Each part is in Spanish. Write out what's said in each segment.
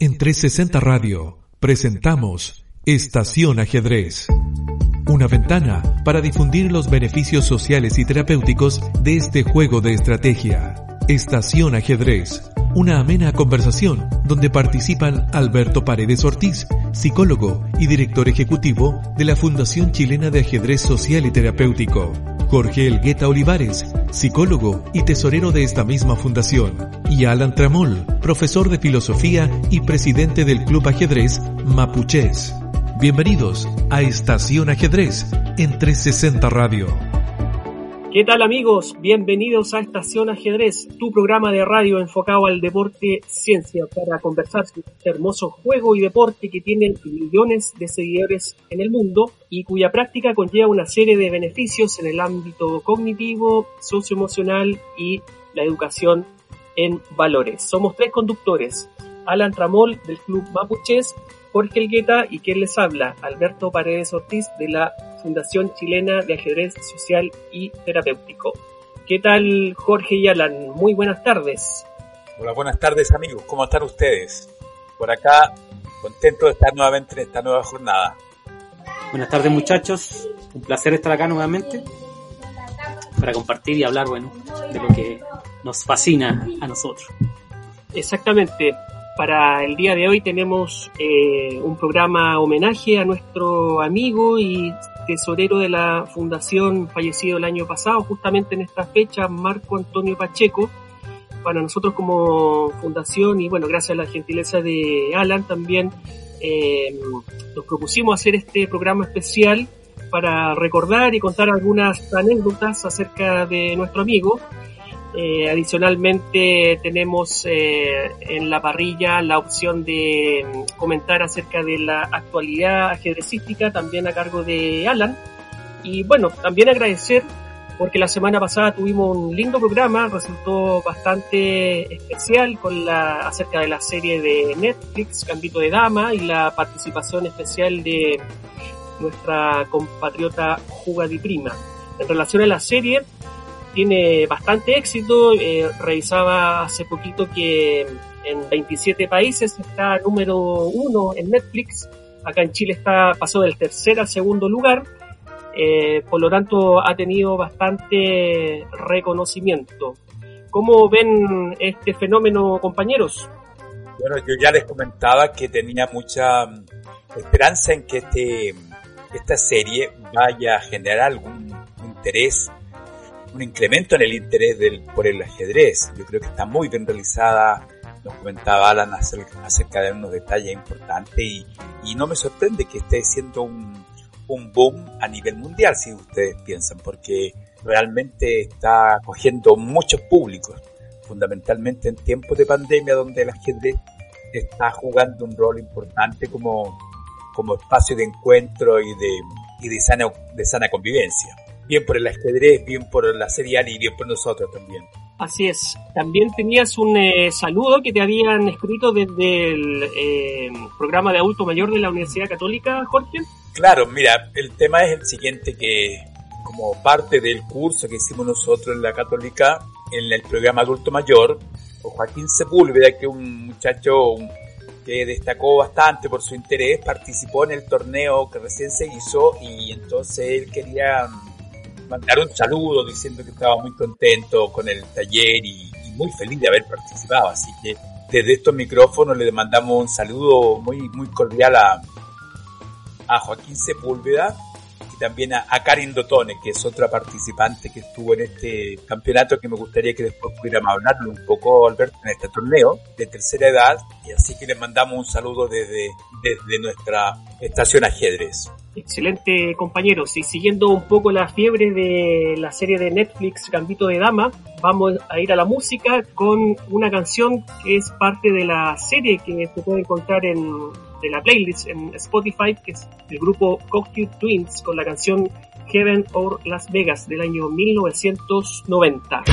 En 360 Radio presentamos Estación Ajedrez. Una ventana para difundir los beneficios sociales y terapéuticos de este juego de estrategia. Estación Ajedrez. Una amena conversación donde participan Alberto Paredes Ortiz, psicólogo y director ejecutivo de la Fundación Chilena de Ajedrez Social y Terapéutico. Jorge Elgueta Olivares, psicólogo y tesorero de esta misma fundación, y Alan Tramol, profesor de filosofía y presidente del Club Ajedrez Mapuches. Bienvenidos a Estación Ajedrez en 360 Radio. ¿Qué tal amigos? Bienvenidos a Estación Ajedrez, tu programa de radio enfocado al deporte ciencia para conversar sobre este hermoso juego y deporte que tiene millones de seguidores en el mundo y cuya práctica conlleva una serie de beneficios en el ámbito cognitivo, socioemocional y la educación en valores. Somos tres conductores, Alan Tramol del Club Mapuches, Jorge Elgueta y quien les habla, Alberto Paredes Ortiz de la Fundación Chilena de Ajedrez Social y Terapéutico. ¿Qué tal Jorge y Alan? Muy buenas tardes. Hola, buenas tardes amigos, ¿cómo están ustedes? Por acá, contento de estar nuevamente en esta nueva jornada. Buenas tardes muchachos, un placer estar acá nuevamente para compartir y hablar, bueno, de lo que nos fascina a nosotros. Exactamente, para el día de hoy tenemos eh, un programa homenaje a nuestro amigo y tesorero de la fundación fallecido el año pasado, justamente en esta fecha, Marco Antonio Pacheco. Para nosotros como fundación y bueno, gracias a la gentileza de Alan también eh, nos propusimos hacer este programa especial para recordar y contar algunas anécdotas acerca de nuestro amigo eh, adicionalmente tenemos eh, en la parrilla la opción de mm, comentar acerca de la actualidad ajedrecística también a cargo de Alan. Y bueno, también agradecer porque la semana pasada tuvimos un lindo programa, resultó bastante especial con la acerca de la serie de Netflix Gambito de Dama y la participación especial de nuestra compatriota Jugadi Prima. En relación a la serie, tiene bastante éxito. Eh, revisaba hace poquito que en 27 países está número uno en Netflix. Acá en Chile está pasó del tercer al segundo lugar. Eh, por lo tanto, ha tenido bastante reconocimiento. ¿Cómo ven este fenómeno, compañeros? Bueno, yo ya les comentaba que tenía mucha mm, esperanza en que este, esta serie vaya a generar algún interés un incremento en el interés del, por el ajedrez. Yo creo que está muy bien realizada. Nos comentaba Alan acerca de unos detalles importantes y, no me sorprende que esté siendo un, un boom a nivel mundial, si ustedes piensan, porque realmente está cogiendo muchos públicos, fundamentalmente en tiempos de pandemia donde el ajedrez está jugando un rol importante como, como espacio de encuentro y de, y de, sana, de sana convivencia bien por el ajedrez, bien por la serial y bien por nosotros también. Así es. También tenías un eh, saludo que te habían escrito desde el eh, programa de adulto mayor de la Universidad Católica, Jorge. Claro, mira, el tema es el siguiente que como parte del curso que hicimos nosotros en la Católica, en el programa adulto mayor, Joaquín Sepúlveda, que es un muchacho que destacó bastante por su interés, participó en el torneo que recién se hizo y entonces él quería mandar un saludo diciendo que estaba muy contento con el taller y, muy feliz de haber participado. Así que desde estos micrófonos le mandamos un saludo muy, muy cordial a, a Joaquín Sepúlveda y también a, Karin Dotone, que es otra participante que estuvo en este campeonato que me gustaría que después pudiéramos hablarlo un poco, Alberto, en este torneo de tercera edad. Y así que les mandamos un saludo desde, desde nuestra estación ajedrez. Excelente, compañeros. Y siguiendo un poco la fiebre de la serie de Netflix Gambito de Dama, vamos a ir a la música con una canción que es parte de la serie que se puede encontrar en la playlist en Spotify, que es el grupo Cocktail Twins con la canción Heaven or Las Vegas del año 1990.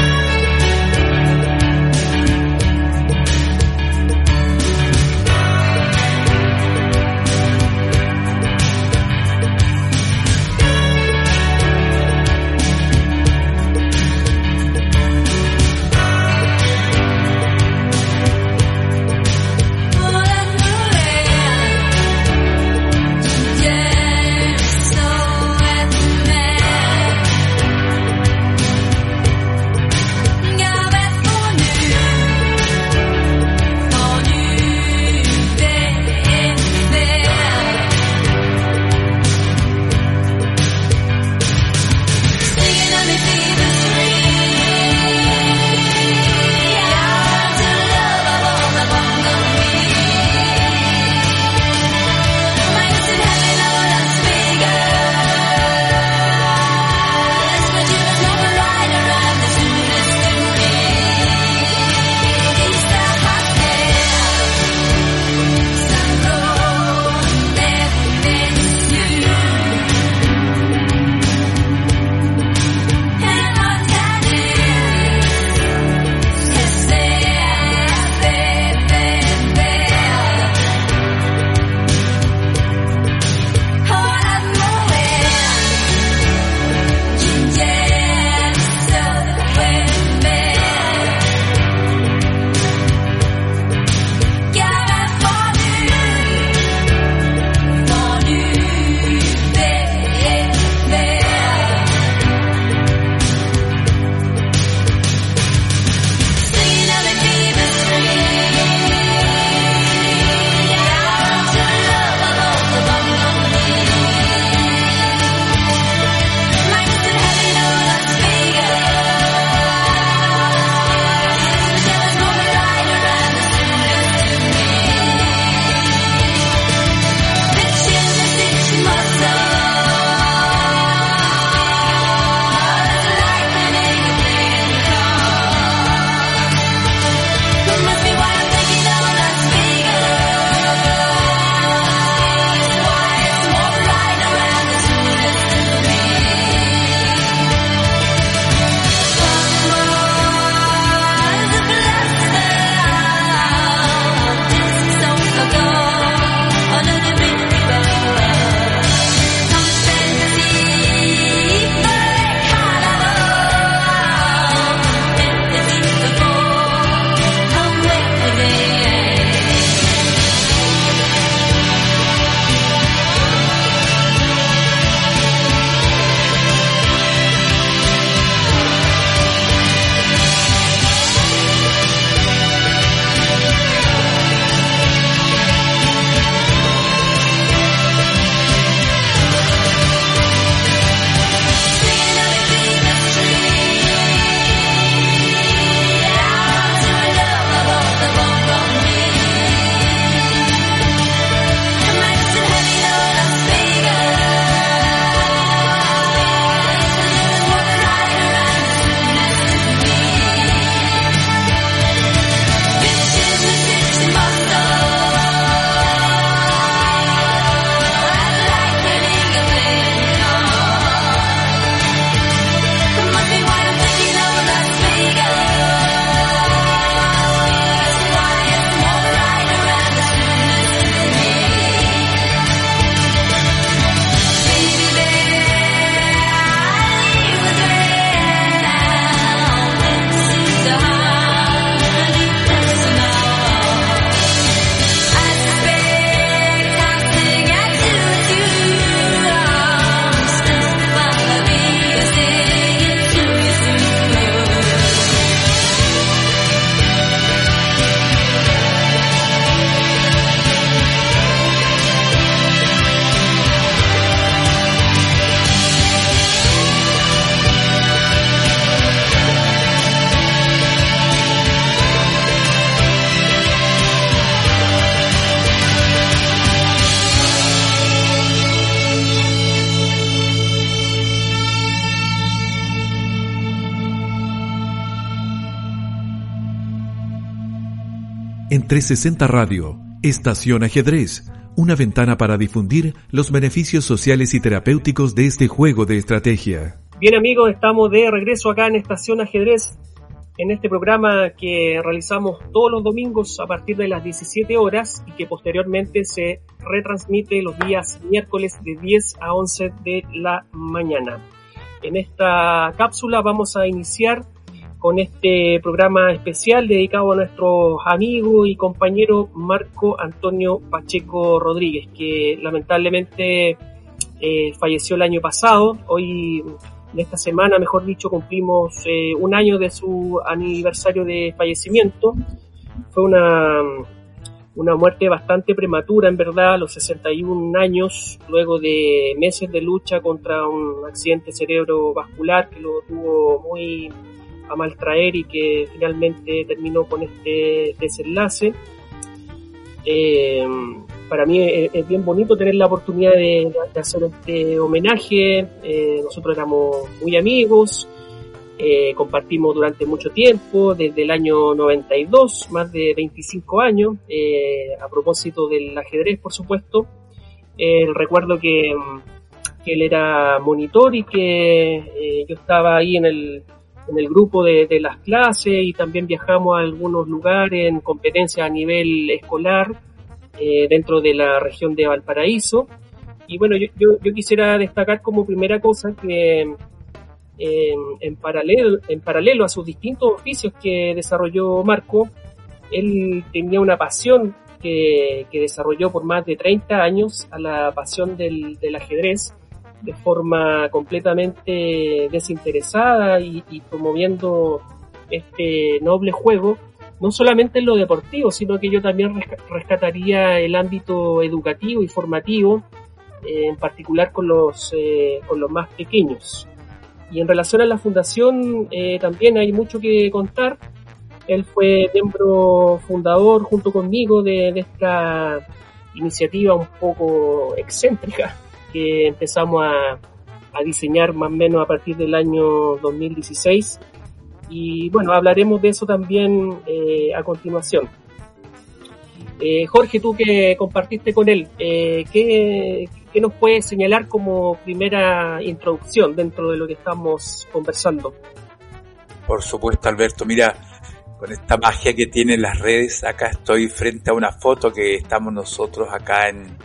En 360 Radio, Estación Ajedrez, una ventana para difundir los beneficios sociales y terapéuticos de este juego de estrategia. Bien amigos, estamos de regreso acá en Estación Ajedrez, en este programa que realizamos todos los domingos a partir de las 17 horas y que posteriormente se retransmite los días miércoles de 10 a 11 de la mañana. En esta cápsula vamos a iniciar con este programa especial dedicado a nuestro amigo y compañero Marco Antonio Pacheco Rodríguez, que lamentablemente eh, falleció el año pasado. Hoy, en esta semana, mejor dicho, cumplimos eh, un año de su aniversario de fallecimiento. Fue una, una muerte bastante prematura, en verdad, a los 61 años, luego de meses de lucha contra un accidente cerebrovascular que lo tuvo muy a maltraer y que finalmente terminó con este desenlace. Eh, para mí es, bien bonito tener la oportunidad de, hacer este homenaje. Eh, nosotros éramos muy amigos, eh, compartimos durante mucho tiempo, desde el año 92, más de 25 años, a propósito del ajedrez, por supuesto. recuerdo que, que, él era monitor y que yo estaba ahí en el, en el grupo de, las clases y también viajamos a algunos lugares en competencias a nivel escolar eh, dentro de la región de Valparaíso. Y bueno, yo, yo, quisiera destacar como primera cosa que em, en, paralelo, en paralelo a sus distintos oficios que desarrolló Marco, él tenía una pasión que, que desarrolló por más de 30 años a la pasión del, del ajedrez de forma completamente desinteresada y, promoviendo este noble juego, no solamente en lo deportivo, sino que yo también rescataría el ámbito educativo y formativo, eh, en particular con los, eh, con los más pequeños. Y en relación a la fundación, eh, también hay mucho que contar. Él fue miembro fundador junto conmigo de esta iniciativa un poco excéntrica que empezamos a, diseñar más o menos a partir del año 2016. Y bueno, hablaremos de eso también eh, a continuación. Eh, Jorge, tú que compartiste con él, eh, ¿qué, ¿qué, nos puedes señalar como primera introducción dentro de lo que estamos conversando? Por supuesto, Alberto. Mira, con esta magia que tienen las redes, acá estoy frente a una foto que estamos nosotros acá en,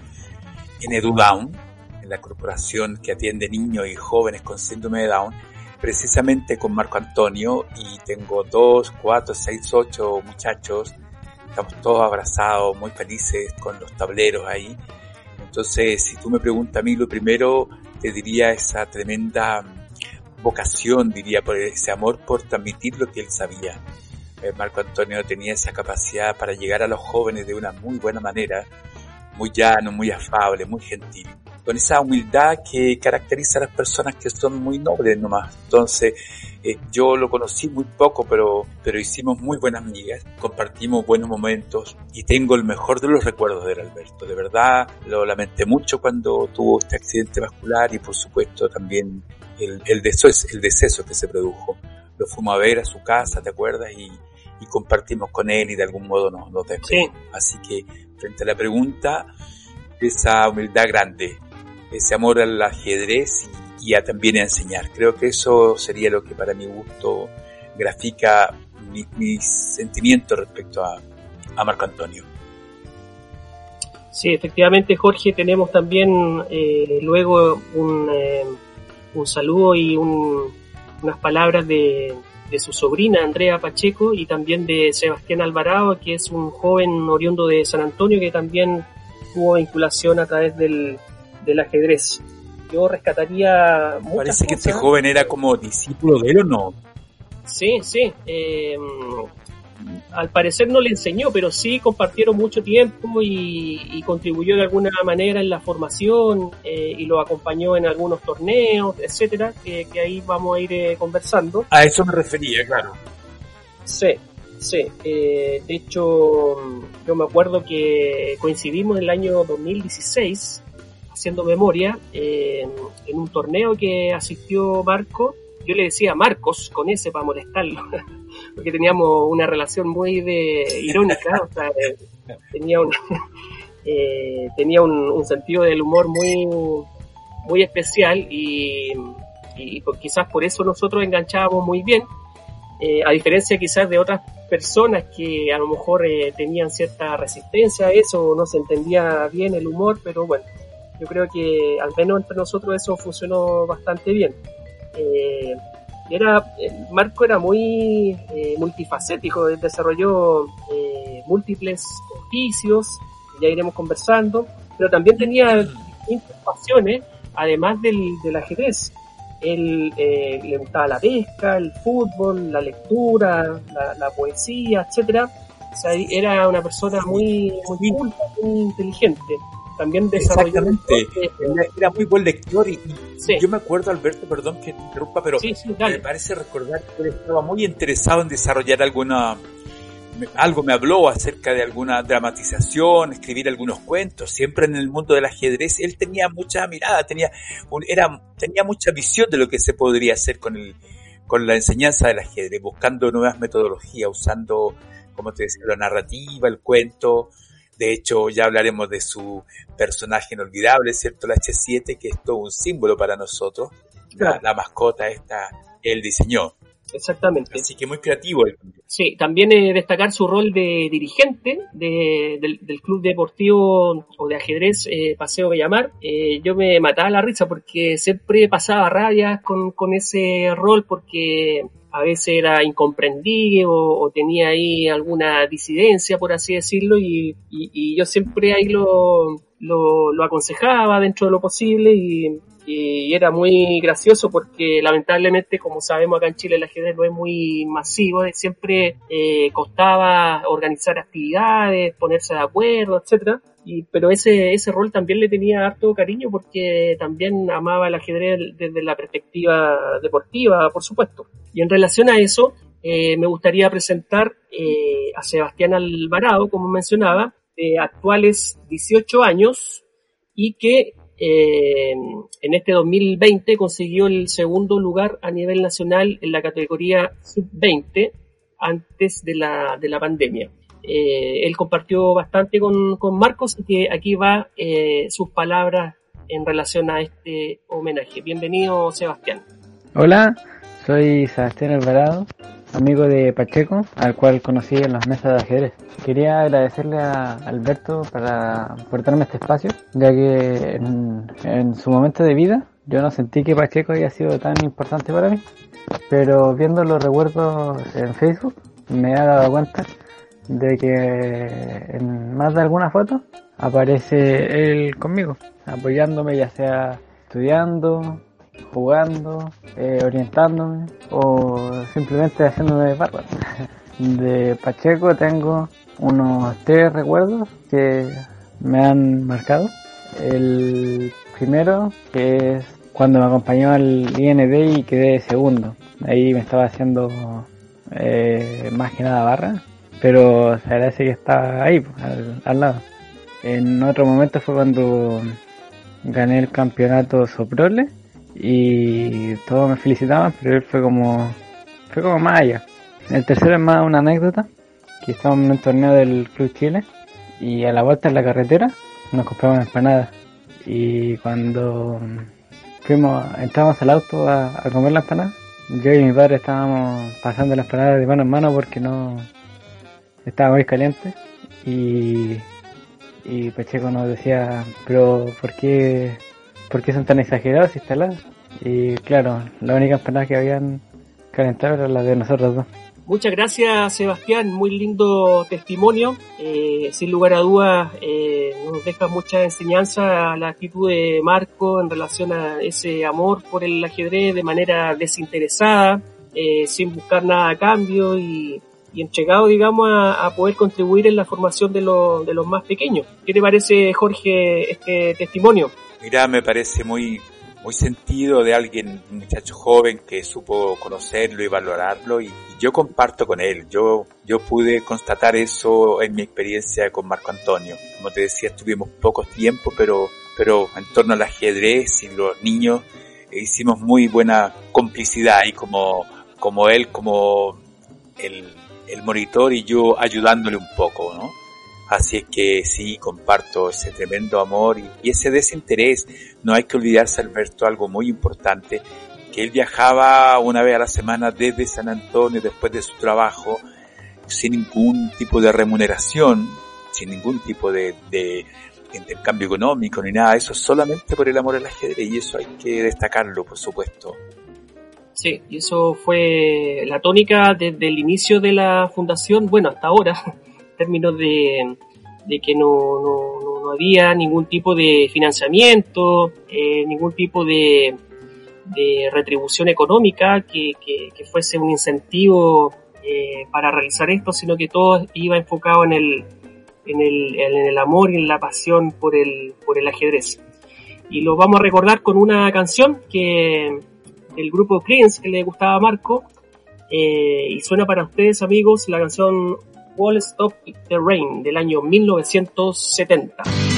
en EduDown, la corporación que atiende niños y jóvenes con síndrome de Down, precisamente con Marco Antonio y tengo dos, cuatro, seis, ocho muchachos, estamos todos abrazados, muy felices con los tableros ahí. Entonces, si tú me preguntas a mí, lo primero te diría esa tremenda vocación, diría, por ese amor por transmitir lo que él sabía. Eh, Marco Antonio tenía esa capacidad para llegar a los jóvenes de una muy buena manera, muy llano, muy afable, muy gentil con esa humildad que caracteriza a las personas que son muy nobles nomás. Entonces, eh, yo lo conocí muy poco, pero, pero hicimos muy buenas amigas, compartimos buenos momentos y tengo el mejor de los recuerdos de Alberto. De verdad, lo lamenté mucho cuando tuvo este accidente vascular y por supuesto también el, el, deceso, el deceso que se produjo. Lo fuimos a ver a su casa, ¿te acuerdas? Y, y compartimos con él y de algún modo nos, nos despedimos. Así que, frente a la pregunta, esa humildad grande, ese amor al ajedrez y, a también a enseñar. Creo que eso sería lo que para mi gusto grafica mi, mis sentimientos respecto a, Marco Antonio. Sí, efectivamente, Jorge, tenemos también eh, luego un, eh, un, saludo y unas palabras de, de, su sobrina Andrea Pacheco y también de Sebastián Alvarado, que es un joven oriundo de San Antonio que también tuvo vinculación a través del, del ajedrez. Yo rescataría Parece que este joven era como discípulo de él o no. Sí, sí. Eh, al parecer no le enseñó, pero sí compartieron mucho tiempo y, contribuyó de alguna manera en la formación eh, y lo acompañó en algunos torneos, etcétera, que, ahí vamos a ir eh, conversando. A eso me refería, claro. Sí, sí. de hecho, yo me acuerdo que coincidimos en el año 2016 haciendo memoria, eh, en un torneo que asistió Marco, yo le decía Marcos con ese para molestarlo, porque teníamos una relación muy de irónica, o sea, eh, tenía un, eh, tenía un, sentido del humor muy, muy especial y, y quizás por eso nosotros enganchábamos muy bien, eh, a diferencia quizás de otras personas que a lo mejor tenían cierta resistencia a eso, no se entendía bien el humor, pero bueno, yo creo que al menos entre nosotros eso funcionó bastante bien. Eh, era, Marco era muy eh, multifacético, desarrolló eh, múltiples oficios, ya iremos conversando, pero también tenía distintas pasiones, además del, del ajedrez. Él le gustaba la pesca, el fútbol, la lectura, la, poesía, etcétera. O sea, era una persona muy, muy culta, muy inteligente también desarrolló... era muy buen lector y, yo me acuerdo, Alberto, perdón que te interrumpa, pero me parece recordar que él estaba muy interesado en desarrollar alguna... Algo me habló acerca de alguna dramatización, escribir algunos cuentos. Siempre en el mundo del ajedrez él tenía mucha mirada, tenía, era, tenía mucha visión de lo que se podría hacer con, el, con la enseñanza del ajedrez, buscando nuevas metodologías, usando, como te decía, la narrativa, el cuento, de hecho, ya hablaremos de su personaje inolvidable, ¿cierto? La H7, que es todo un símbolo para nosotros. La, mascota esta él diseñó. Exactamente. Así que muy creativo. Sí, también eh, destacar su rol de dirigente del, club deportivo o de ajedrez eh, Paseo Bellamar. Eh, yo me mataba la risa porque siempre pasaba rabias con, con ese rol porque a veces era incomprendido o, tenía ahí alguna disidencia, por así decirlo, y, yo siempre ahí lo, lo, aconsejaba dentro de lo posible y, era muy gracioso porque lamentablemente, como sabemos acá en Chile, el ajedrez no es muy masivo, siempre eh, costaba organizar actividades, ponerse de acuerdo, etcétera. Y, pero ese, ese rol también le tenía harto cariño porque también amaba el ajedrez desde la perspectiva deportiva, por supuesto. Y en relación a eso, eh, me gustaría presentar eh, a Sebastián Alvarado, como mencionaba, de actuales 18 años y que eh, en este 2020 consiguió el segundo lugar a nivel nacional en la categoría sub-20 antes de la, de la pandemia. él compartió bastante con, con Marcos y que aquí va sus palabras en relación a este homenaje. Bienvenido, Sebastián. Hola, soy Sebastián Alvarado, amigo de Pacheco, al cual conocí en las mesas de ajedrez. Quería agradecerle a Alberto para aportarme este espacio, ya que en, su momento de vida yo no sentí que Pacheco haya sido tan importante para mí, pero viendo los recuerdos en Facebook me he dado cuenta de que en más de alguna foto aparece él conmigo, apoyándome ya sea estudiando, jugando, eh, orientándome o simplemente haciéndome barba. De Pacheco tengo unos tres recuerdos que me han marcado. El primero que es cuando me acompañó al IND y quedé segundo. Ahí me estaba haciendo eh, más que nada barra, pero se agradece que estaba ahí, pues, al, al, lado. En otro momento fue cuando gané el campeonato Soprole y todos me felicitaban, pero él fue como, fue como más allá. El tercero es más una anécdota, que estábamos en un torneo del Club Chile y a la vuelta en la carretera nos compramos empanadas y cuando fuimos, entramos al auto a, comer la empanada, yo y mi padre estábamos pasando las empanadas de mano en mano porque no estaba muy caliente y, y Pacheco nos decía, pero ¿por qué ¿por qué son tan exagerados y? Y claro, la única empanada que habían calentado era la de nosotros dos. Muchas gracias Sebastián, muy lindo testimonio. Eh, sin lugar a dudas eh, nos deja mucha enseñanza la actitud de Marco en relación a ese amor por el ajedrez de manera desinteresada, eh, sin buscar nada a cambio y, entregado, digamos, a, poder contribuir en la formación de, de los más pequeños. ¿Qué te parece, Jorge, este testimonio? Mira, me parece muy, muy sentido de alguien, un muchacho joven que supo conocerlo y valorarlo y, yo comparto con él. Yo, yo pude constatar eso en mi experiencia con Marco Antonio. Como te decía, estuvimos poco tiempo, pero, pero en torno al ajedrez y los niños eh, hicimos muy buena complicidad y como, como él, como el, el monitor y yo ayudándole un poco, ¿no? Así es que sí, comparto ese tremendo amor y, ese desinterés. No hay que olvidarse, Alberto, algo muy importante, que él viajaba una vez a la semana desde San Antonio después de su trabajo sin ningún tipo de remuneración, sin ningún tipo de, de intercambio económico ni nada, eso solamente por el amor al ajedrez y eso hay que destacarlo, por supuesto. Sí, y eso fue la tónica desde el inicio de la fundación, bueno, hasta ahora, términos de, que no, no, no, había ningún tipo de financiamiento, eh, ningún tipo de, de retribución económica que, que, fuese un incentivo eh, para realizar esto, sino que todo iba enfocado en el, en el, en el amor y en la pasión por el, por el ajedrez. Y lo vamos a recordar con una canción que del grupo Prince que le gustaba a Marco. Eh, y suena para ustedes amigos la canción Wall Stop the Rain del año 1970.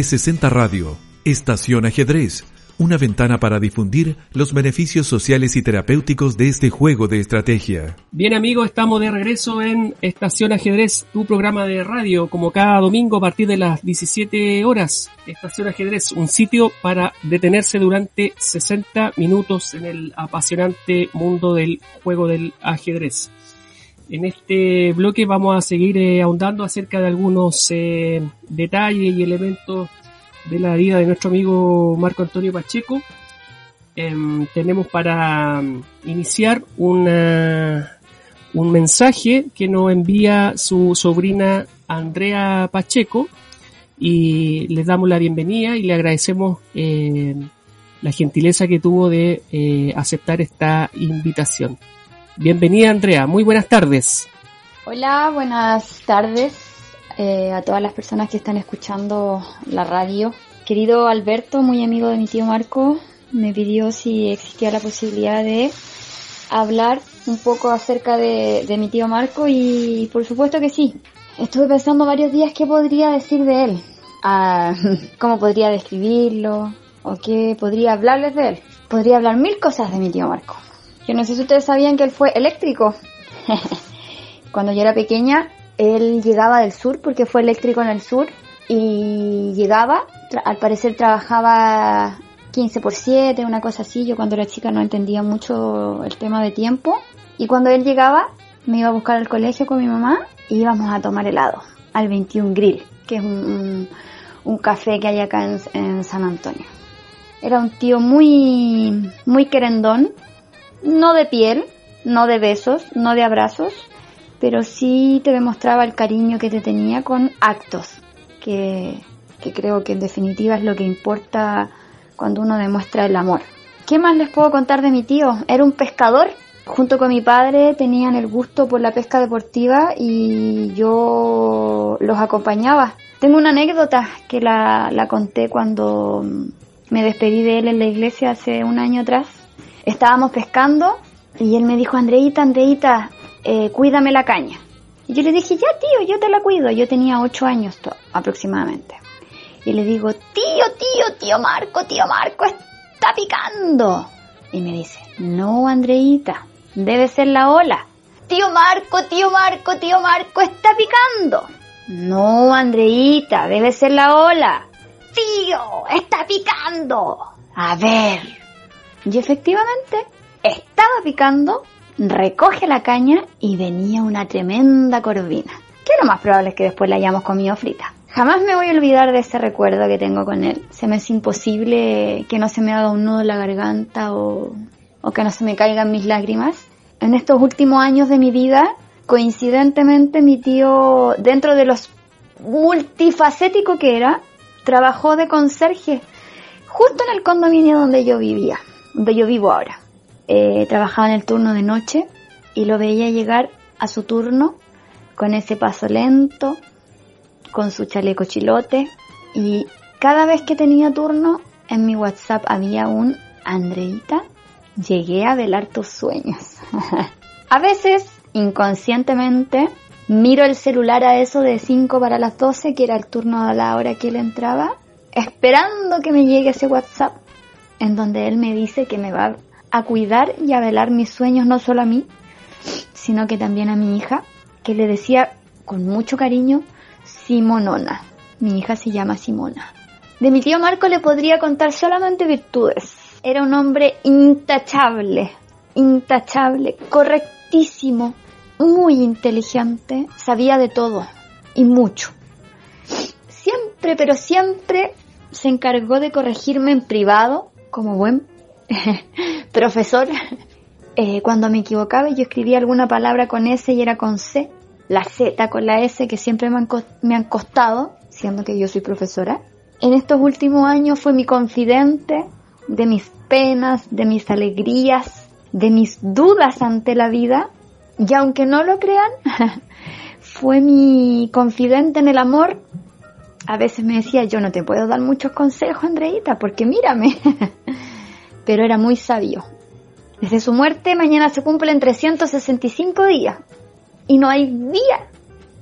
360 Radio, Estación Ajedrez, una ventana para difundir los beneficios sociales y terapéuticos de este juego de estrategia. Bien amigos, estamos de regreso en Estación Ajedrez, tu programa de radio, como cada domingo a partir de las 17 horas. Estación Ajedrez, un sitio para detenerse durante 60 minutos en el apasionante mundo del juego del ajedrez. En este bloque vamos a seguir eh, ahondando acerca de algunos eh, detalles y elementos de la vida de nuestro amigo Marco Antonio Pacheco. Em, tenemos para mm, iniciar una, un mensaje que nos envía su sobrina Andrea Pacheco y les damos la bienvenida y le agradecemos eh, la gentileza que tuvo de aceptar esta invitación. Bienvenida Andrea, muy buenas tardes. Hola, buenas tardes eh, a todas las personas que están escuchando la radio. Querido Alberto, muy amigo de mi tío Marco, me pidió si existía la posibilidad de hablar un poco acerca de, mi tío Marco y por supuesto que sí. Estuve pensando varios días qué podría decir de él, ah, cómo podría describirlo o qué podría hablarles de él. Podría hablar mil cosas de mi tío Marco yo no sé si ustedes sabían que él fue eléctrico. Cuando yo era pequeña, él llegaba del sur porque fue eléctrico en el sur y llegaba, al parecer trabajaba 15 por 7, una cosa así. Yo cuando era chica no entendía mucho el tema de tiempo. Y cuando él llegaba, me iba a buscar al colegio con mi mamá y íbamos a tomar helado al 21 Grill, que es un, un, café que hay acá en, en, San Antonio. Era un tío muy, muy querendón, no de piel, no de besos, no de abrazos, pero sí te demostraba el cariño que te tenía con actos, que, creo que en definitiva es lo que importa cuando uno demuestra el amor. ¿Qué más les puedo contar de mi tío? Era un pescador. Junto con mi padre tenían el gusto por la pesca deportiva y yo los acompañaba. Tengo una anécdota que la conté cuando me despedí de él en la iglesia hace un año atrás. Estábamos pescando y él me dijo, Andreita, Andreita, eh, cuídame la caña. Y yo le dije, ya tío, yo te la cuido. Yo tenía ocho años aproximadamente. Y le digo, tío, tío, tío Marco, tío Marco, está picando. Y me dice, no, Andreita, debe ser la ola. Tío Marco, tío Marco, tío Marco, está picando. No, Andreita, debe ser la ola. Tío, está picando. A ver. Y efectivamente, estaba picando, recoge la caña y venía una tremenda corvina. Que lo más probable es que después la hayamos comido frita. Jamás me voy a olvidar de ese recuerdo que tengo con él. Se me es imposible que no se me haga un nudo en la garganta o, o que no se me caigan mis lágrimas. En estos últimos años de mi vida, coincidentemente mi tío, dentro de los multifacético que era, trabajó de conserje justo en el condominio donde yo vivía, donde yo vivo ahora. Eh, trabajaba en el turno de noche y lo veía llegar a su turno con ese paso lento, con su chaleco chilote y cada vez que tenía turno en mi WhatsApp había un Andreita, llegué a velar tus sueños. a veces, inconscientemente, miro el celular a eso de 5 para las 12, que era el turno a la hora que él entraba, esperando que me llegue ese WhatsApp, en donde él me dice que me va a cuidar y a velar mis sueños no solo a mí, sino que también a mi hija, que le decía con mucho cariño, Simonona. Mi hija se llama Simona. De mi tío Marco le podría contar solamente virtudes. Era un hombre intachable, intachable, correctísimo, muy inteligente, sabía de todo y mucho. Siempre, pero siempre se encargó de corregirme en privado, como buen profesor. Eh, cuando me equivocaba yo escribía alguna palabra con S y era con C la Z con la S que siempre me han, me han costado, siendo que yo soy profesora. En estos últimos años fue mi confidente de mis penas, de mis alegrías, de mis dudas ante la vida. Y aunque no lo crean, fue mi confidente en el amor. A veces me decía, yo no te puedo dar muchos consejos, Andreita, porque mírame. Pero era muy sabio. Desde su muerte, mañana se cumplen 365 días y no hay día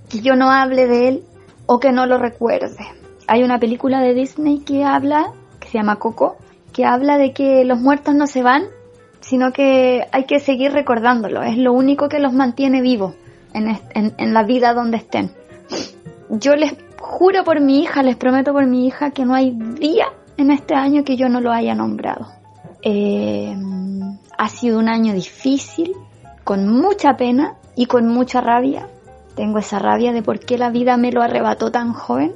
que yo no hable de él o que no lo recuerde. Hay una película de Disney que habla, que se llama Coco, que habla de que los muertos no se van, sino que hay que seguir recordándolo. Es lo único que los mantiene vivos en, en, la vida donde estén. Yo les juro por mi hija, les prometo por mi hija que no hay día en este año que yo no lo haya nombrado. Eh, ha sido un año difícil, con mucha pena, y con mucha rabia. Tengo esa rabia de por qué la vida me lo arrebató tan joven,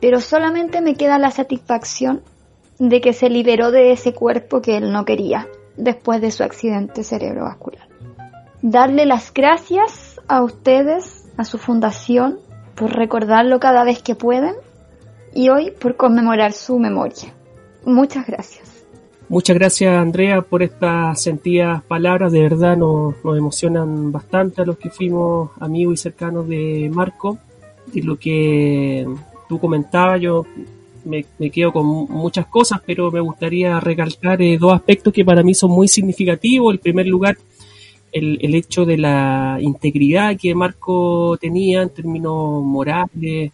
pero solamente me queda la satisfacción de que se liberó de ese cuerpo que él no quería después de su accidente cerebrovascular. Darle las gracias a ustedes, a su fundación, por recordarlo cada vez que pueden y hoy por conmemorar su memoria. Muchas gracias. Muchas gracias Andrea por estas sentidas palabras, de verdad nos, nos, emocionan bastante a los que fuimos amigos y cercanos de Marco. Y lo que tú comentabas, yo me, quedo con muchas cosas, pero me gustaría recalcar eh, dos aspectos que para mí son muy significativos. En primer lugar, el, hecho de la integridad que Marco tenía en términos morales,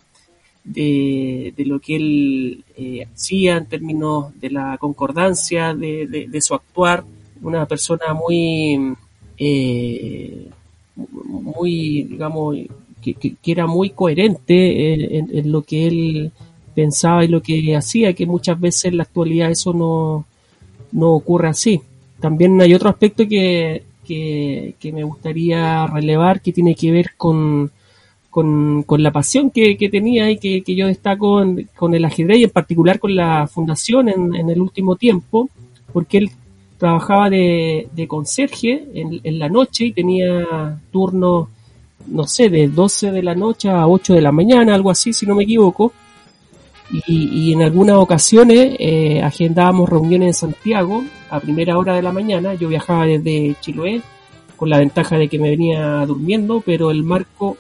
de, lo que él eh, hacía en términos de la concordancia de, su actuar, una persona muy, eh, muy, digamos, que, era muy coherente en, en, lo que él pensaba y lo que hacía, que muchas veces en la actualidad eso no, no ocurre así. También hay otro aspecto que, que, me gustaría relevar que tiene que ver con, con, la pasión que, tenía y que, yo destaco con el ajedrez y en particular con la fundación en, en el último tiempo, porque él trabajaba de, de conserje en, en, la noche y tenía turnos, no sé, de 12 de la noche a 8 de la mañana, algo así, si no me equivoco. Y, y en algunas ocasiones eh, agendábamos reuniones en Santiago a primera hora de la mañana. Yo viajaba desde Chiloé con la ventaja de que me venía durmiendo, pero el marco,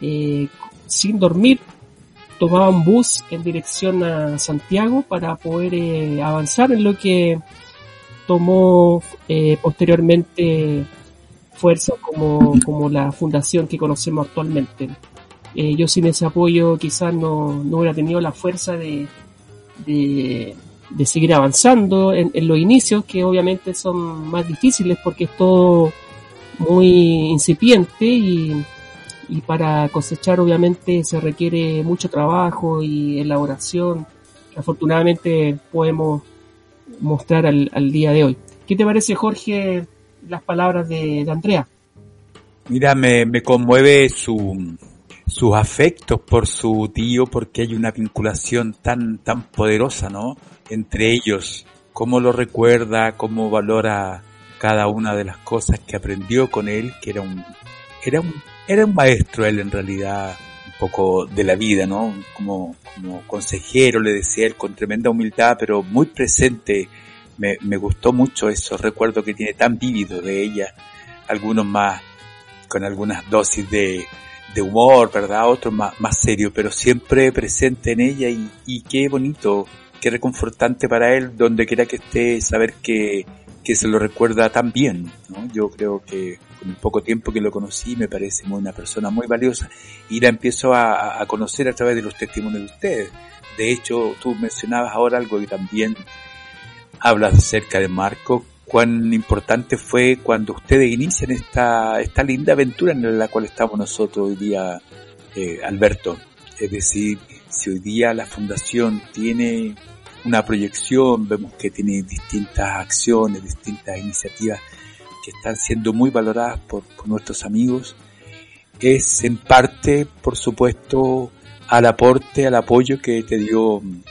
eh, sin dormir, tomaba un bus en dirección a Santiago para poder eh, avanzar en lo que tomó eh, posteriormente fuerza como, como, la fundación que conocemos actualmente. Eh, yo sin ese apoyo quizás no, no hubiera tenido la fuerza de, de, seguir avanzando en, los inicios, que obviamente son más difíciles porque es todo muy incipiente y, y para cosechar obviamente se requiere mucho trabajo y elaboración. Afortunadamente podemos mostrar al, día de hoy. ¿Qué te parece, Jorge, las palabras de, Andrea? Mira, me, me conmueve su, sus afectos por su tío porque hay una vinculación tan, tan poderosa, ¿no? Entre ellos, cómo lo recuerda, cómo valora cada una de las cosas que aprendió con él, que era un, era un, era un maestro él en realidad, un poco de la vida, ¿no? Como, como consejero, le decía él, con tremenda humildad, pero muy presente. Me, me gustó mucho eso, recuerdo que tiene tan vívido de ella, algunos más, con algunas dosis de, de humor, ¿verdad? Otros más, más serios, pero siempre presente en ella y, y qué bonito, qué reconfortante para él, donde quiera que esté, saber que, que se lo recuerda tan bien, ¿no? Yo creo que con el poco tiempo que lo conocí me parece una persona muy valiosa y la empiezo a, conocer a través de los testimonios de ustedes. De hecho, tú mencionabas ahora algo que también hablas acerca de Marco, cuán importante fue cuando ustedes inician esta, esta linda aventura en la cual estamos nosotros hoy día, eh, Alberto. Es decir, si hoy día la fundación tiene una proyección, vemos que tiene distintas acciones, distintas iniciativas que están siendo muy valoradas por, nuestros amigos, es en parte, por supuesto, al aporte, al apoyo que te dio mm,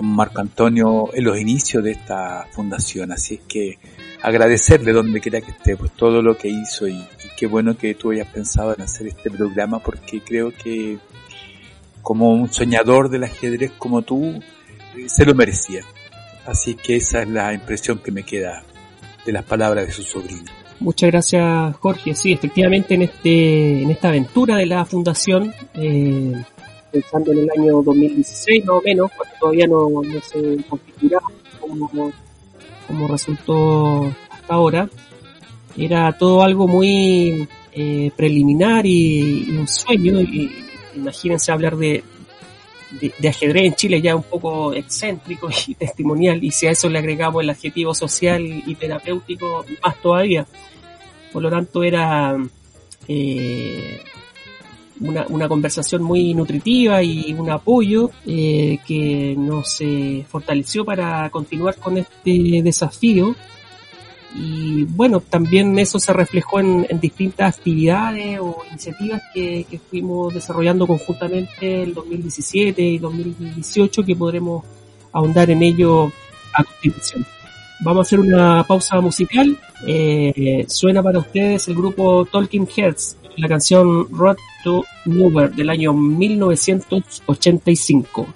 Marco Antonio en los inicios de esta fundación. Así es que agradecerle donde quiera que esté, pues todo lo que hizo y, y, qué bueno que tú hayas pensado en hacer este programa porque creo que como un soñador del ajedrez como tú, se lo merecía. Así que esa es la impresión que me queda de las palabras de su sobrino. Muchas gracias Jorge. Sí, efectivamente en este en esta aventura de la fundación, eh, pensando en el año 2016 más o menos, cuando todavía no, se configuraba como, como resultó hasta ahora, era todo algo muy eh, preliminar y, un sueño. Y, imagínense hablar de, de, ajedrez en Chile ya un poco excéntrico y testimonial, y si a eso le agregamos el adjetivo social y terapéutico, más todavía. Por lo tanto, era eh, una, una, conversación muy nutritiva y un apoyo eh, que nos fortaleció para continuar con este desafío y bueno, también eso se reflejó en, distintas actividades o iniciativas que, fuimos desarrollando conjuntamente el 2017 y 2018 que podremos ahondar en ello a continuación. Vamos a hacer una pausa musical. Eh, suena para ustedes el grupo Talking Heads, la canción Road to Nowhere del año 1985.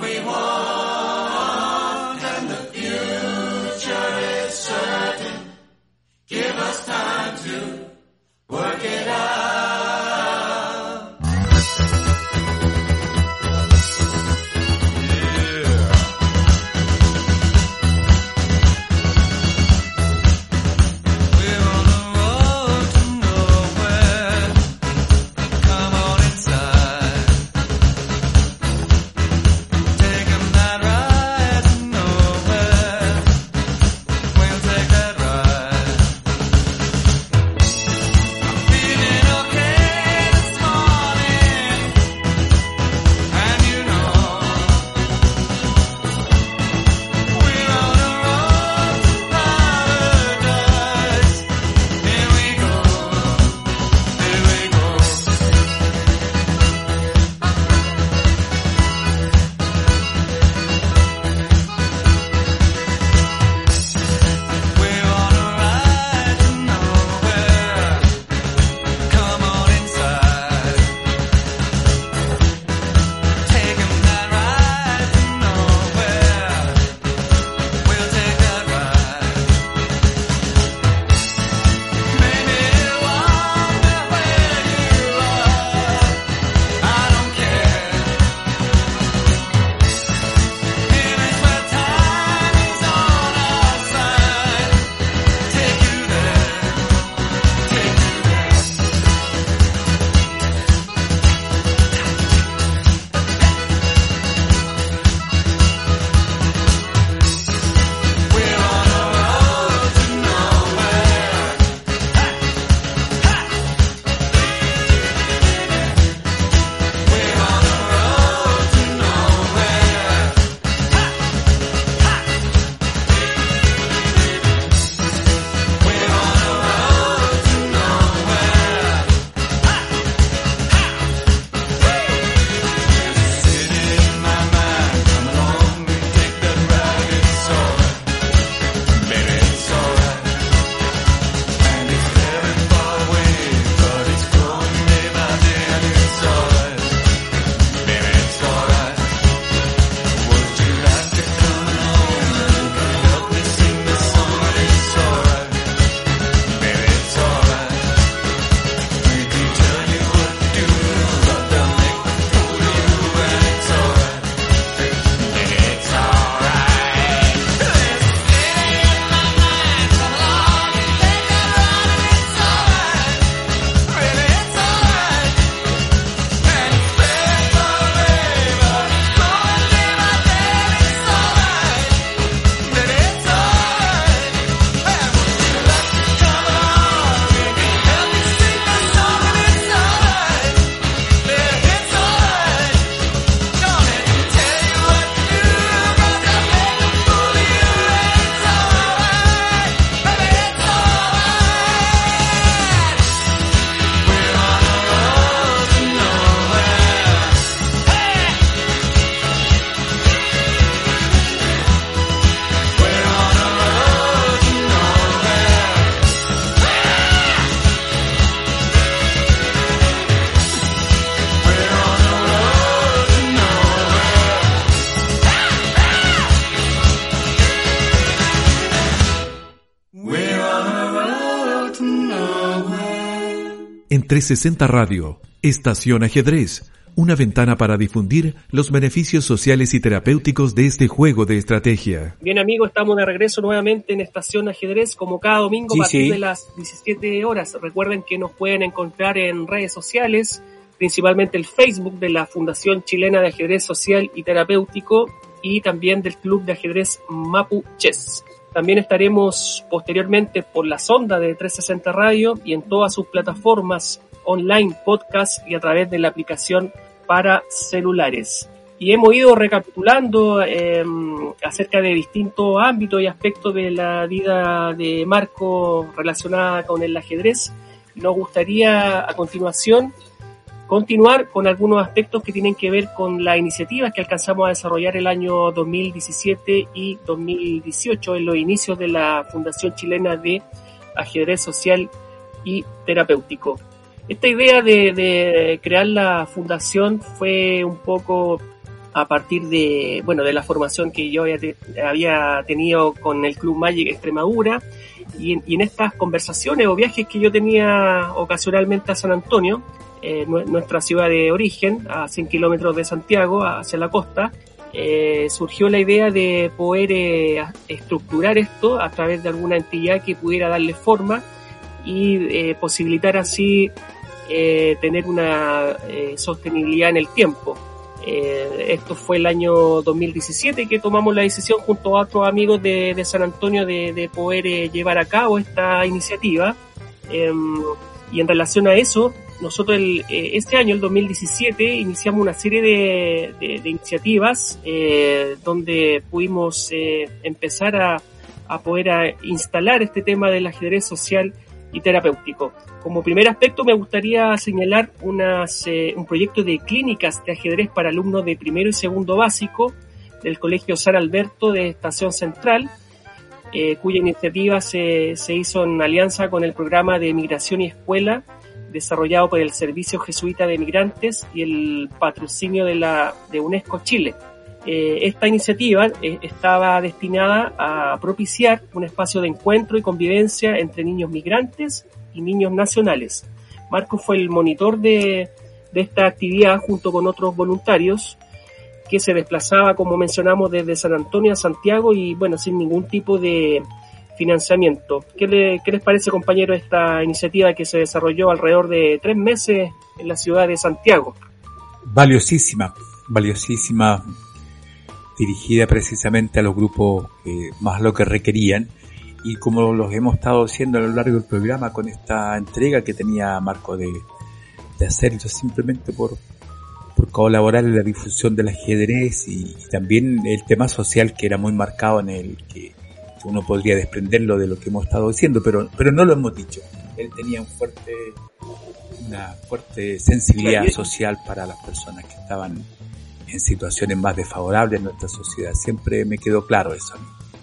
we want, and the future is certain. Give us time to work it out. 360 Radio, Estación Ajedrez, una ventana para difundir los beneficios sociales y terapéuticos de este juego de estrategia. Bien amigos, estamos de regreso nuevamente en Estación Ajedrez como cada domingo a partir de las 17 horas. Recuerden que nos pueden encontrar en redes sociales, principalmente el Facebook de la Fundación Chilena de Ajedrez Social y Terapéutico y también del Club de Ajedrez Mapu Chess. También estaremos posteriormente por la sonda de 360 Radio y en todas sus plataformas online, podcast y a través de la aplicación para celulares. Y hemos ido recapitulando eh, acerca de distintos ámbitos y aspectos de la vida de Marco relacionada con el ajedrez. Nos gustaría a continuación continuar con algunos aspectos que tienen que ver con las iniciativas que alcanzamos a desarrollar el año 2017 y 2018 en los inicios de la Fundación Chilena de Ajedrez Social y Terapéutico. Esta idea de, crear la fundación fue un poco a partir de, bueno, de la formación que yo había, tenido con el Club Magic Extremadura y en, estas conversaciones o viajes que yo tenía ocasionalmente a San Antonio, eh, nuestra ciudad de origen, a 100 kilómetros de Santiago, hacia la costa, eh, surgió la idea de poder eh, estructurar esto a través de alguna entidad que pudiera darle forma y posibilitar así tener una sostenibilidad en el tiempo. esto fue el año 2017 que tomamos la decisión junto a otros amigos de, San Antonio de, de poder llevar a cabo esta iniciativa. Em, y en relación a eso, nosotros el, eh, este año, el 2017, iniciamos una serie de, de, iniciativas eh, donde pudimos eh, empezar a, a poder a instalar este tema del ajedrez social y terapéutico. Como primer aspecto me gustaría señalar unas, un proyecto de clínicas de ajedrez para alumnos de primero y segundo básico del Colegio San Alberto de Estación Central, cuya iniciativa se, se hizo en alianza con el programa de Migración y Escuela desarrollado por el Servicio Jesuita de Migrantes y el patrocinio de, la, de UNESCO Chile. Eh, esta iniciativa eh, estaba destinada a propiciar un espacio de encuentro y convivencia entre niños migrantes y niños nacionales. Marco fue el monitor de, de esta actividad junto con otros voluntarios que se desplazaba, como mencionamos, desde San Antonio a Santiago y bueno, sin ningún tipo de, financiamiento. ¿Qué, les parece, compañero, esta iniciativa que se desarrolló alrededor de tres meses en la ciudad de Santiago? Valiosísima, valiosísima, dirigida precisamente a los grupos que más lo que requerían y como los hemos estado haciendo a lo largo del programa con esta entrega que tenía Marco de, de hacer, simplemente por, por colaborar en la difusión del ajedrez y, y, también el tema social que era muy marcado en el que uno podría desprenderlo de lo que hemos estado diciendo, pero, pero no lo hemos dicho. Él tenía un fuerte, una fuerte sensibilidad social para las personas que estaban en situaciones más desfavorables en nuestra sociedad. Siempre me quedó claro eso.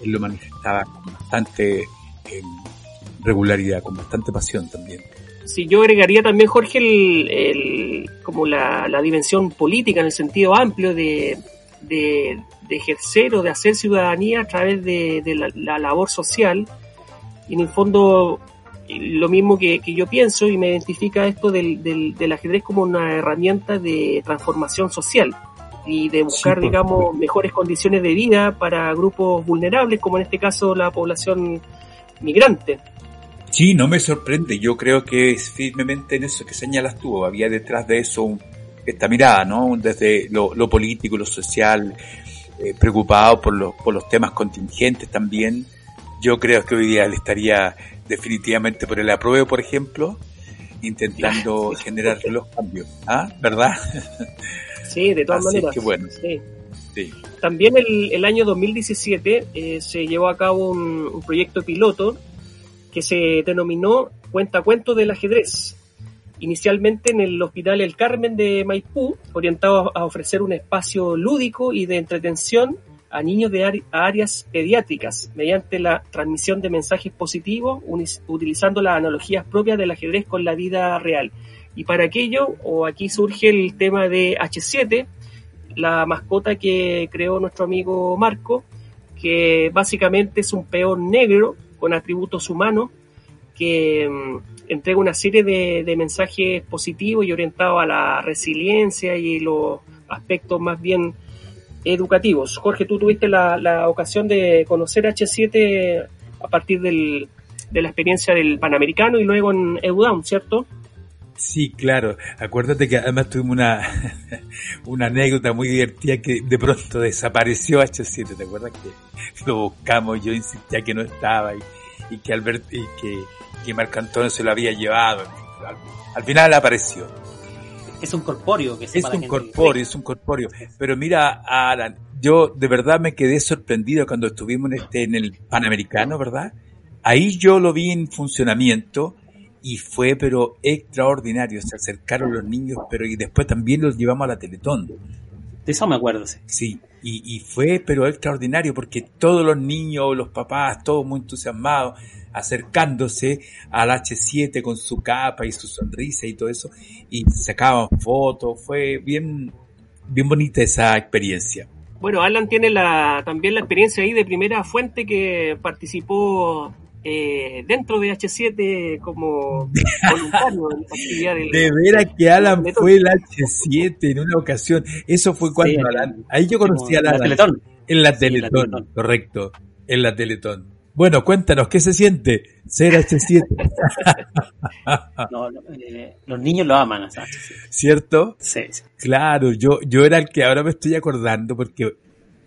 Él lo manifestaba con bastante eh, regularidad, con bastante pasión también. Sí, yo agregaría también, Jorge, el, como la, la dimensión política en el sentido amplio de, de, ejercer o de hacer ciudadanía a través de, la, labor social. Y en el fondo, lo mismo que, yo pienso y me identifica esto del, del, ajedrez como una herramienta de transformación social y de buscar, digamos, mejores condiciones de vida para grupos vulnerables, como en este caso la población migrante. Sí, no me sorprende. Yo creo que es firmemente en eso que señalas tú. Había detrás de eso un esta mirada, ¿no? Desde lo, político, lo social, eh, preocupado por, los por los temas contingentes también. Yo creo que hoy día él estaría definitivamente por el apruebo, por ejemplo, intentando generar los cambios, ¿ah? ¿Verdad? Sí, de todas maneras. Que bueno. Sí. También el, el, año 2017 eh, se llevó a cabo un, un proyecto piloto que se denominó Cuenta Cuentos del Ajedrez, inicialmente en el Hospital El Carmen de Maipú, orientado a ofrecer un espacio lúdico y de entretención a niños de áreas pediátricas mediante la transmisión de mensajes positivos utilizando las analogías propias del ajedrez con la vida real. Y para aquello, o aquí surge el tema de H7, la mascota que creó nuestro amigo Marco, que básicamente es un peón negro con atributos humanos que mm, entrega una serie de, mensajes positivos y orientados a la resiliencia y los aspectos más bien educativos. Jorge, tú tuviste la, ocasión de conocer H7 a partir de la experiencia del Panamericano y luego en EUDAM, ¿cierto? Sí, claro. Acuérdate que además tuvimos una, una anécdota muy divertida que de pronto desapareció H7. ¿Te acuerdas que lo buscamos? Yo insistía que no estaba y que Albert y que, que Antonio se lo había llevado. Al, final apareció. Es un corpóreo que Es un corpóreo, es un corpóreo. Pero mira, Alan, yo de verdad me quedé sorprendido cuando estuvimos en este, en el Panamericano, ¿verdad? Ahí yo lo vi en funcionamiento y fue pero extraordinario, se acercaron los niños, pero y después también los llevamos a la Teletón. De eso me acuerdo, sí. Sí, y, y fue pero extraordinario porque todos los niños, los papás, todos muy entusiasmados, acercándose al H7 con su capa y su sonrisa y todo eso, y sacaban fotos, fue bien, bien bonita esa experiencia. Bueno, Alan tiene la, también la experiencia ahí de primera fuente que participó eh, dentro de H7 como voluntario en la actividad del, De veras que Alan fue el H7 en una ocasión. Eso fue cuando Alan. Ahí yo conocí a Alan. En la Teletón. En la Teletón, correcto. En la Teletón. Bueno, cuéntanos, ¿qué se siente ser H7? no, eh, los niños lo aman a H7. ¿Cierto? Sí, Claro, yo, yo era el que ahora me estoy acordando porque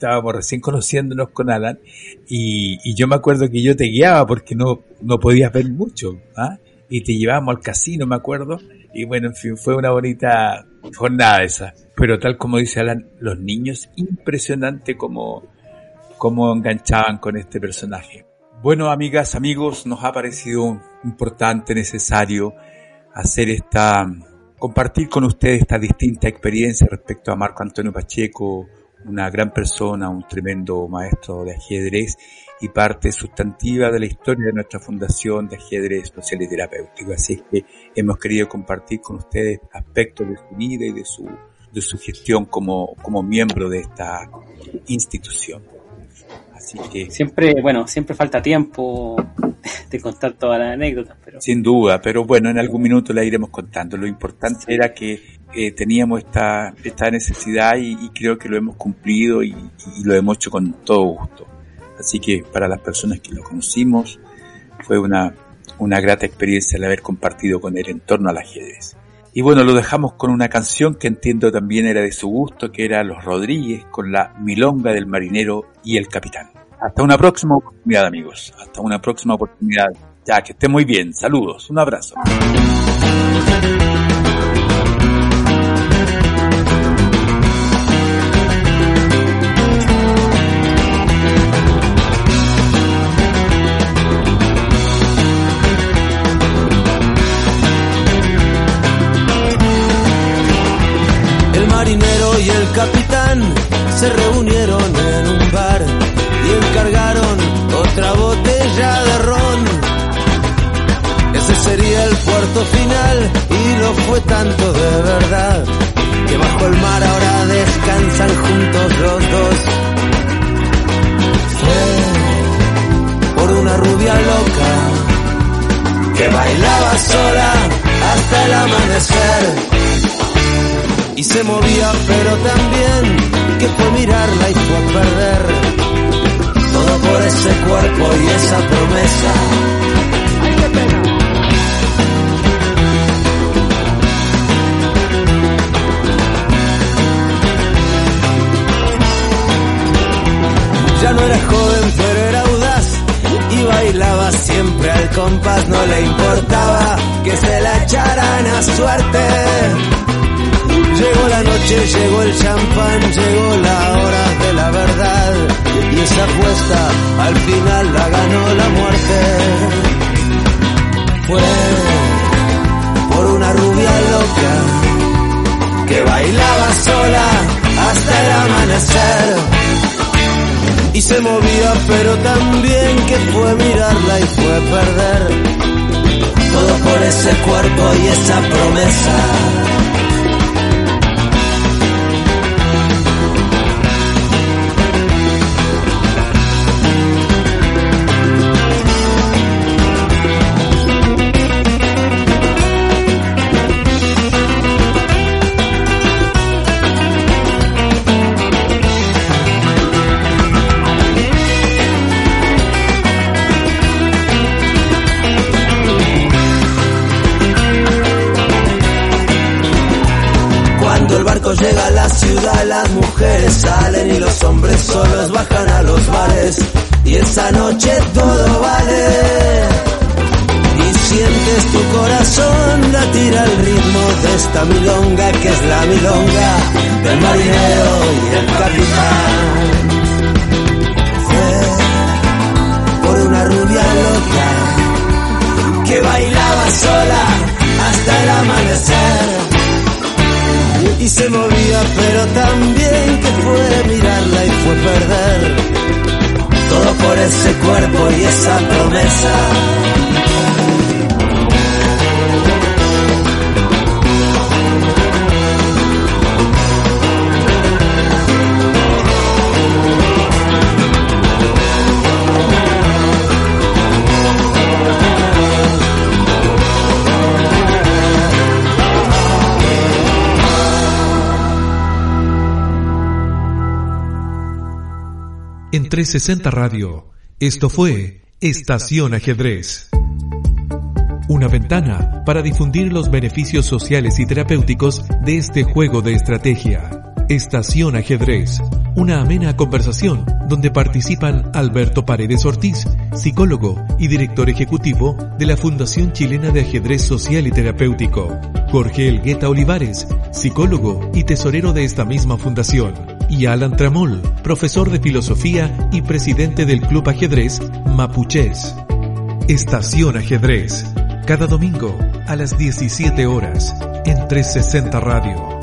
estábamos recién conociéndonos con Alan y, yo me acuerdo que yo te guiaba porque no, no podías ver mucho, ¿ah? Y te llevábamos al casino, me acuerdo, y bueno, en fin, fue una bonita jornada esa. Pero tal como dice Alan, los niños, impresionante como, como enganchaban con este personaje. Bueno, amigas, amigos, nos ha parecido importante, necesario hacer esta, compartir con ustedes esta distinta experiencia respecto a Marco Antonio Pacheco, una gran persona, un tremendo maestro de ajedrez y parte sustantiva de la historia de nuestra Fundación de Ajedrez Social y Terapéutico. Así que hemos querido compartir con ustedes aspectos de su vida y de su, de su gestión como, como miembro de esta institución. Así que... Siempre, bueno, siempre falta tiempo de contar todas las anécdotas, pero... Sin duda, pero bueno, en algún minuto la iremos contando. Lo importante era que eh, teníamos esta, esta necesidad y, creo que lo hemos cumplido y, lo hemos hecho con todo gusto. Así que para las personas que lo conocimos fue una, una grata experiencia el haber compartido con él en torno al ajedrez. Y bueno, lo dejamos con una canción que entiendo también era de su gusto, que era Los Rodríguez con la Milonga del Marinero y el Capitán. Hasta una próxima oportunidad, amigos. Hasta una próxima oportunidad. Ya, que esté muy bien. Saludos. Un abrazo. Se reunieron en un bar y encargaron otra botella de ron. Ese sería el puerto final y lo fue tanto de verdad que bajo el mar ahora descansan juntos los dos. Fue por una rubia loca que bailaba sola hasta el amanecer y se movía pero también que fue mirarla y fue a perder todo por ese cuerpo y esa promesa. Ay, qué pena. Ya no era joven pero era audaz y bailaba siempre al compás, no le importaba que se la echaran a suerte Llegó la noche, llegó el champán, llegó la hora de la verdad. Y esa apuesta al final la ganó la muerte. Fue por una rubia loca que bailaba sola hasta el amanecer. Y se movía, pero también que fue mirarla y fue perder. Todo por ese cuerpo y esa promesa. La milonga del marinero y el capitán. Fue por una rubia loca que bailaba sola hasta el amanecer y se movía, pero también que fue mirarla y fue perder todo por ese cuerpo y esa promesa. 360 Radio, esto fue Estación Ajedrez. Una ventana para difundir los beneficios sociales y terapéuticos de este juego de estrategia. Estación Ajedrez, una amena conversación donde participan Alberto Paredes Ortiz, psicólogo y director ejecutivo de la Fundación Chilena de Ajedrez Social y Terapéutico, Jorge Elgueta Olivares, psicólogo y tesorero de esta misma fundación, y Alan Tramol, profesor de filosofía y presidente del Club Ajedrez Mapuches. Estación Ajedrez, cada domingo a las 17 horas en 360 Radio.